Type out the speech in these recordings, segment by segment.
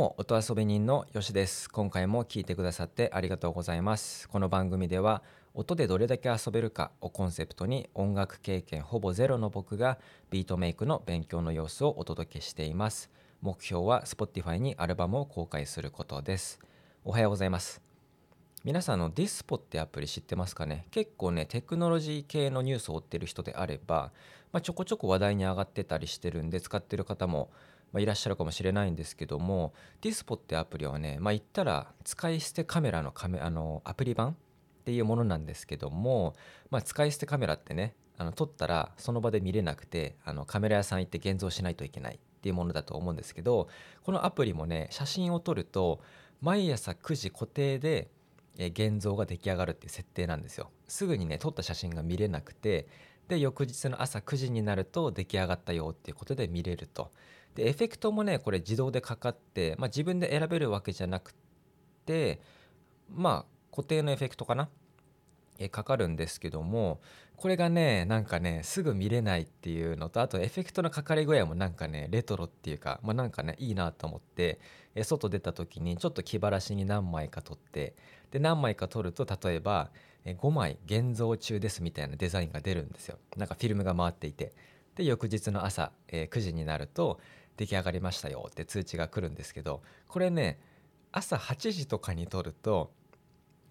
も音遊び人のよしです。今回も聞いてくださってありがとうございます。この番組では音でどれだけ遊べるかをコンセプトに音楽経験ほぼゼロの僕がビートメイクの勉強の様子をお届けしています。目標は Spotify にアルバムを公開することです。おはようございます。皆さんのディスポってアプリ知ってますかね？結構ねテクノロジー系のニュースを追ってる人であれば、まあ、ちょこちょこ話題に上がってたりしてるんで使ってる方もま、いらっしゃるかもしれないんですけどもディスポってアプリはね、まあ、言ったら使い捨てカメラのカメあのアプリ版っていうものなんですけども、まあ、使い捨てカメラってねあの撮ったらその場で見れなくてあのカメラ屋さん行って現像しないといけないっていうものだと思うんですけどこのアプリもね写真を撮ると毎朝9時固定で現像が出来上がるっていう設定なんですよ。すぐにね撮った写真が見れなくてで翌日の朝9時になると出来上がったよっていうことで見れると。でエフェクトもねこれ自動でかかって、まあ、自分で選べるわけじゃなくてまあ固定のエフェクトかな？えかかるんですけどもこれがねなんかねすぐ見れないっていうのとあとエフェクトのかかり具合もなんかねレトロっていうか、まあ、なんかねいいなと思ってえ外出た時にちょっと気晴らしに何枚か撮ってで何枚か撮ると例えばえ5枚現像中ですみたいなデザインが出るんですよ。なんかフィルムが回っていて。で翌日の朝、え9時になると出来上がりましたよって通知が来るんですけどこれね朝8時とかに撮ると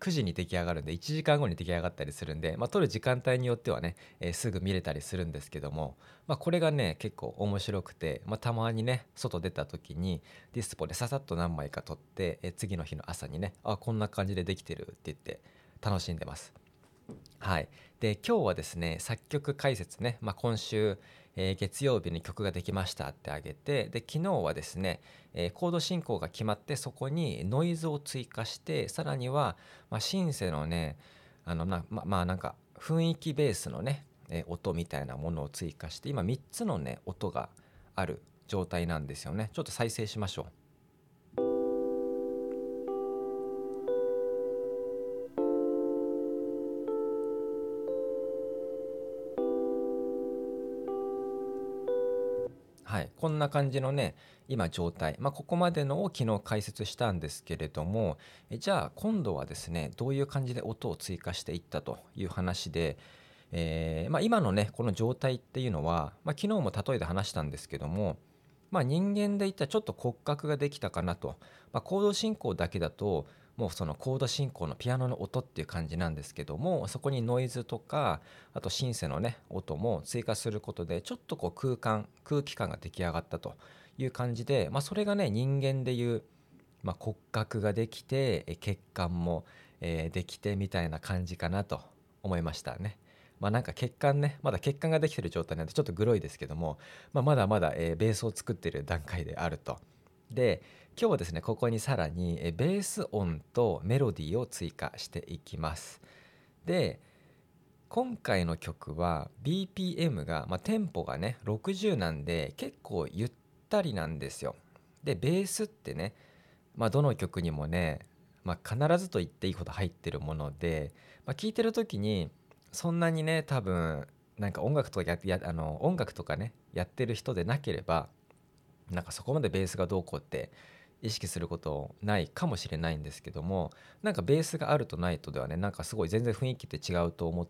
9時に出来上がるんで1時間後に出来上がったりするんで、まあ、撮る時間帯によってはね、えー、すぐ見れたりするんですけども、まあ、これがね結構面白くて、まあ、たまにね外出た時にディスポでささっと何枚か撮って、えー、次の日の朝にねあこんな感じでできてるって言って楽しんでます。はい、で今日はですね作曲解説ね、まあ、今週、えー、月曜日に曲ができましたってあげてで昨日はですね、えー、コード進行が決まってそこにノイズを追加してさらには、まあ、シンセのねあのままあなんか雰囲気ベースのね、えー、音みたいなものを追加して今3つのね音がある状態なんですよねちょっと再生しましょう。こんな感じのね今状態、まあ、ここまでのを昨日解説したんですけれどもえじゃあ今度はですねどういう感じで音を追加していったという話で、えー、まあ、今のねこの状態っていうのは、まあ、昨日も例えで話したんですけども、ま、人間で言ったらちょっと骨格ができたかなと、まコード進行だけだともうそのコード進行のピアノの音っていう感じなんですけどもそこにノイズとかあとシンセのね音も追加することでちょっとこう空間空気感が出来上がったという感じで、まあ、それがね人間でいう、まあ、骨格ができて血管も、えー、できてみたいな感じかなと思いましたね。まあ、なんか血管ねまだ血管ができてる状態なんでちょっとグロいですけども、まあ、まだまだ、えー、ベースを作ってる段階であると。で今日はですねここにさらにベース音とメロディーを追加していきます。で今回の曲は BPM が、まあ、テンポがね60なんで結構ゆったりなんですよ。でベースってね、まあ、どの曲にもね、まあ、必ずと言っていいほど入ってるもので、まあ、聴いてる時にそんなにね多分なんか音楽とかややあの音楽とかねやってる人でなければなんかそこまでベースがどうこうって意識することないかもしれないんですけどもなんかベースがあるとないとではねなんかすごい全然雰囲気って違うと思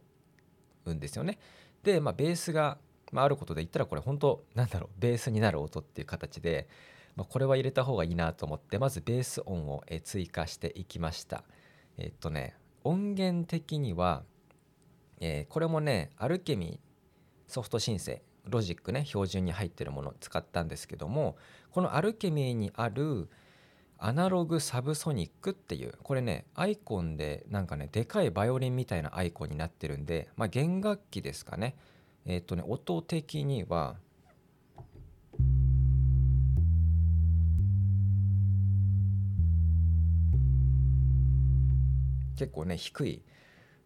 うんですよね。で、まあ、ベースが、あ、ることで言ったらこれ本当なんだろうベースになる音っていう形で、まあ、これは入れた方がいいなと思ってまずベース音を追加していきました。えっとね音源的には、えー、これもねアルケミソフトシンセロジックね標準に入ってるものを使ったんですけどもこのアルケミーにあるアナログサブソニックっていうこれねアイコンでなんかねでかいバイオリンみたいなアイコンになってるんでまあ弦楽器ですかね。えっ、とね音的には結構ね低い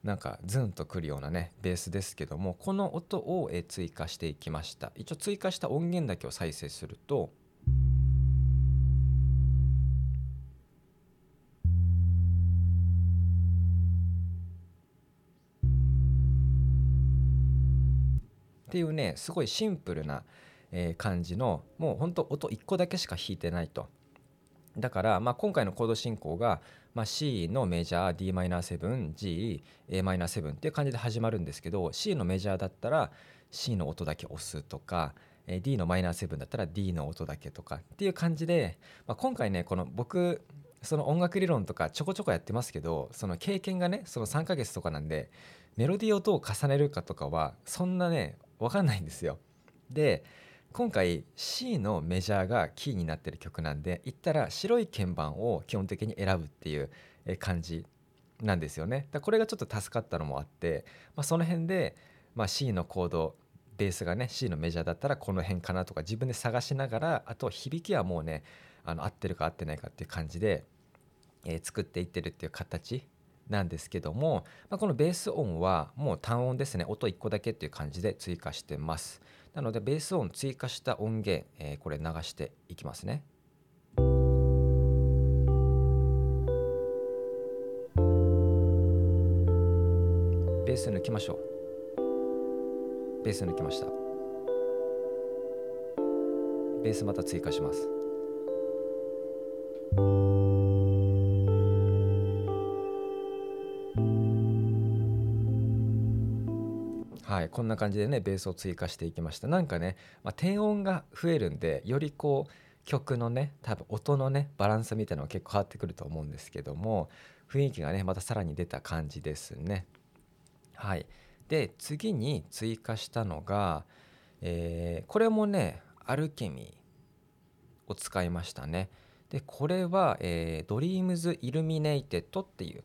なんかズンとくるようなねベースですけどもこの音を追加していきました一応追加した音源だけを再生するとっていうねすごいシンプルな、感じのもうほんと音1個だけしか弾いてないと。だから、まあ、今回のコード進行が、まあ、C のメジャー Dm7GAm7 っていう感じで始まるんですけど C のメジャーだったら C の音だけ押すとか D の -7 だったら D の音だけとかっていう感じで、まあ、今回ねこの僕その音楽理論とかちょこちょこやってますけどその経験がねその3ヶ月とかなんでメロディーをどう重ねるかとかはそんなね分かんないんですよ。で今回 C のメジャーがキーになってる曲なんで言ったら白い鍵盤を基本的に選ぶっていう感じなんですよね。だこれがちょっと助かったのもあって、まあ、その辺で、まあ、C のコードベースがね C のメジャーだったらこの辺かなとか自分で探しながらあと響きはもうねあの合ってるか合ってないかっていう感じで、えー、作っていってるっていう形なんですけども、まあ、このベース音はもう単音ですね音1個だけっていう感じで追加してますなのでベース音追加した音源、えー、これ流していきますね。ベース抜きましょう。ベース抜きました。ベースまた追加します。はいこんな感じでねベースを追加していきました。なんかね、まあ、低音が増えるんでよりこう曲のね多分音のねバランスみたいなのが結構変わってくると思うんですけども雰囲気がねまたさらに出た感じですね。はい。で次に追加したのが、えー、これもねアルケミーを使いましたね。でこれは、えー、Dreams Illuminated っていう、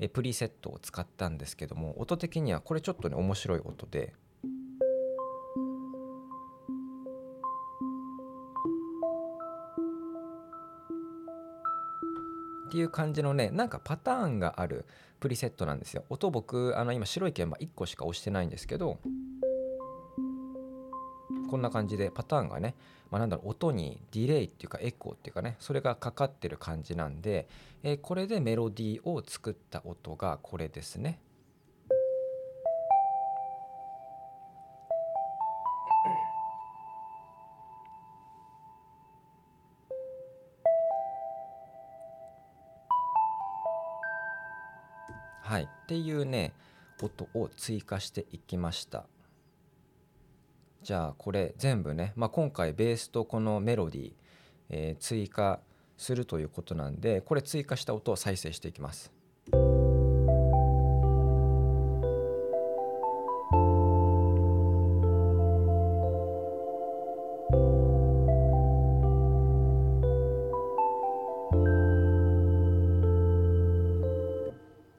え、プリセットを使ったんですけども音的にはこれちょっとね面白い音で。っていう感じのねなんかパターンがあるプリセットなんですよ。音僕あの今白い鍵盤1個しか押してないんですけどこんな感じでパターンがね、まあ、なんだろう音にディレイっていうかエコーっていうかねそれがかかってる感じなんで、えー、これでメロディーを作った音がこれですね。はい、っていうね音を追加していきましたじゃあこれ全部ね、まあ、今回ベースとこのメロディー、えー、追加するということなんでこれ追加した音を再生していきます。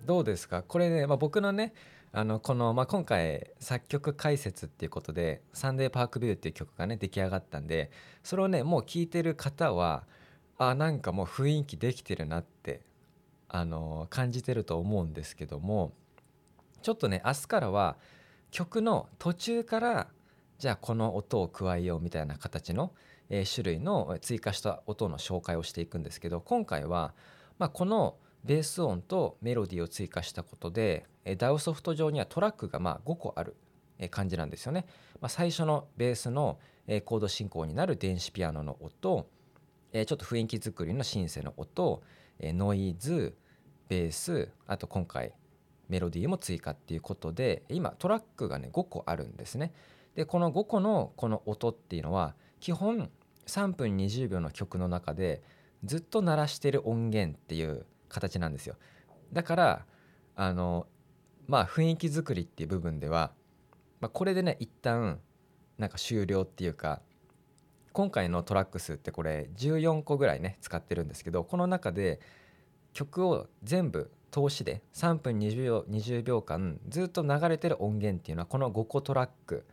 どうですか？これね、まあ、僕のねあのこの、まあ、今回作曲解説っていうことで「サンデーパークビュー」っていう曲がね出来上がったんでそれをねもう聴いてる方はあなんかもう雰囲気できてるなってあの感じてると思うんですけどもちょっとね明日からは曲の途中からじゃあこの音を加えようみたいな形の、え、種類の追加した音の紹介をしていくんですけど今回は、まあ、この「ベース音とメロディーを追加したことで DAW ソフト上にはトラックがま5個ある感じなんですよね。まあ、最初のベースのコード進行になる電子ピアノの音ちょっと雰囲気作りのシンセの音ノイズベースあと今回メロディーも追加っていうことで今トラックがね5個あるんですね。でこの5個のこの音っていうのは基本3分20秒の曲の中でずっと鳴らしてる音源っていう形なんですよだからあのまあ雰囲気作りっていう部分では、まあ、これでね一旦なんか終了っていうか今回のトラック数ってこれ14個ぐらいね使ってるんですけどこの中で曲を全部通しで3分20秒 ,20 秒間ずっと流れてる音源っていうのはこの5個トラック、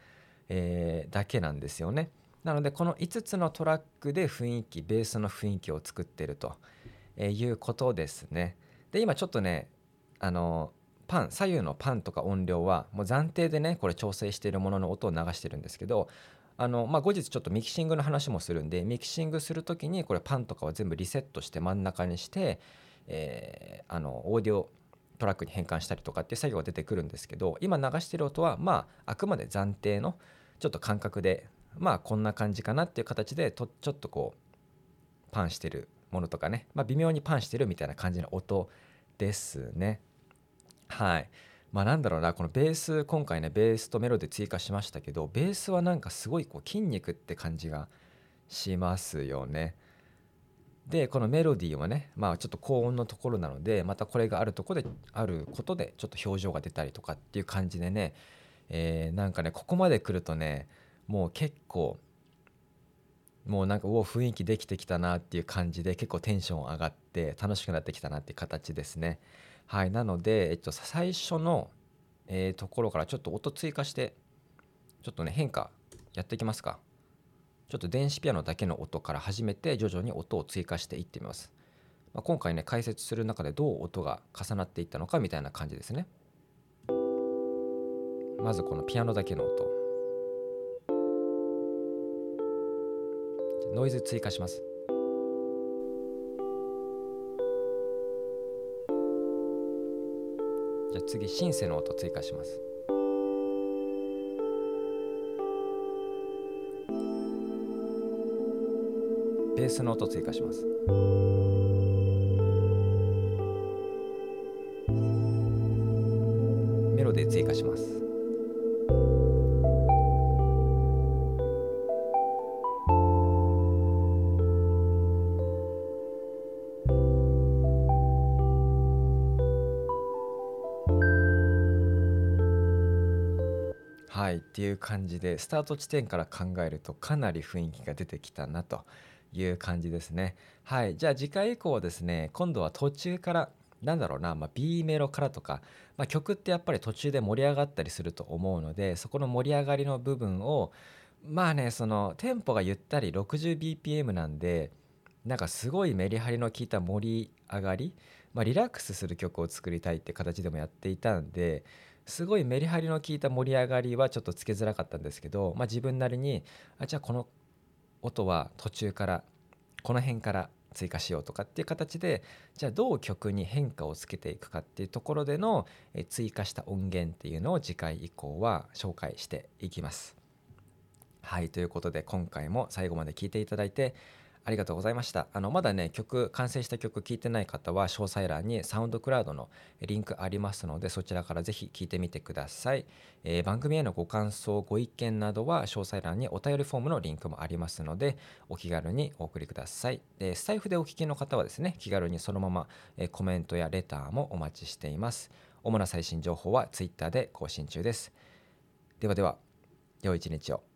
えー、だけなんですよね。なのでこの5つのトラックで雰囲気ベースの雰囲気を作ってるとえ、いうことですね。で今ちょっとねあのパン左右のパンとか音量はもう暫定でねこれ調整しているものの音を流してるんですけどあの、まあ、後日ちょっとミキシングの話もするんでミキシングする時にこれパンとかは全部リセットして真ん中にして、えー、あのオーディオトラックに変換したりとかっていう作業が出てくるんですけど今流してる音はまああくまで暫定のちょっと感覚でまあこんな感じかなっていう形でとちょっとこうパンしてるものとかね、まあ、微妙にパンしてるみたいな感じの音ですね。はい。まあなんだろうな。このベース今回ねベースとメロディー追加しましたけどベースはなんかすごいこう筋肉って感じがしますよね。でこのメロディーはねまあちょっと高音のところなのでまたこれがあるとこであることでちょっと表情が出たりとかっていう感じでね、えー、なんかねここまで来るとねもう結構もうなんかお雰囲気できてきたなっていう感じで結構テンション上がって楽しくなってきたなっていう形ですねはいなので、えっと、最初の、えー、ところからちょっと音追加してちょっとね変化やっていきますかちょっと電子ピアノだけの音から始めて徐々に音を追加していってみます。まあ、今回ね解説する中でどう音が重なっていったのかみたいな感じですね。まずこのピアノだけの音。ノイズ追加します。じゃあ次シンセの音追加します。ベースの音追加しますメロディー追加しますっていう感じでスタート地点から考えるとかなり雰囲気が出てきたなという感じですね。はい。じゃあ次回以降ですね、今度は途中から、なんだろうな、まあ、B メロからとか、まあ、曲ってやっぱり途中で盛り上がったりすると思うので、そこの盛り上がりの部分を、まあね、そのテンポがゆったり 60bpm なんで、なんかすごいメリハリの効いた盛り上がり、まあ、リラックスする曲を作りたいって形でもやっていたんですごいメリハリの効いた盛り上がりはちょっとつけづらかったんですけど、まあ、自分なりにあじゃあこの音は途中からこの辺から追加しようとかっていう形でじゃあどう曲に変化をつけていくかっていうところでの追加した音源っていうのを次回以降は紹介していきます。はいということで今回も最後まで聴いていただいてありがとうございました。あのまだね曲完成した曲聴いてない方は詳細欄にサウンドクラウドのリンクありますのでそちらからぜひ聴いてみてください、えー、番組へのご感想ご意見などは詳細欄にお便りフォームのリンクもありますのでお気軽にお送りください。でスタイフでお聞きの方はですね気軽にそのまま、えー、コメントやレターもお待ちしています。主な最新情報は Twitter で更新中です。ではでは良い一日を。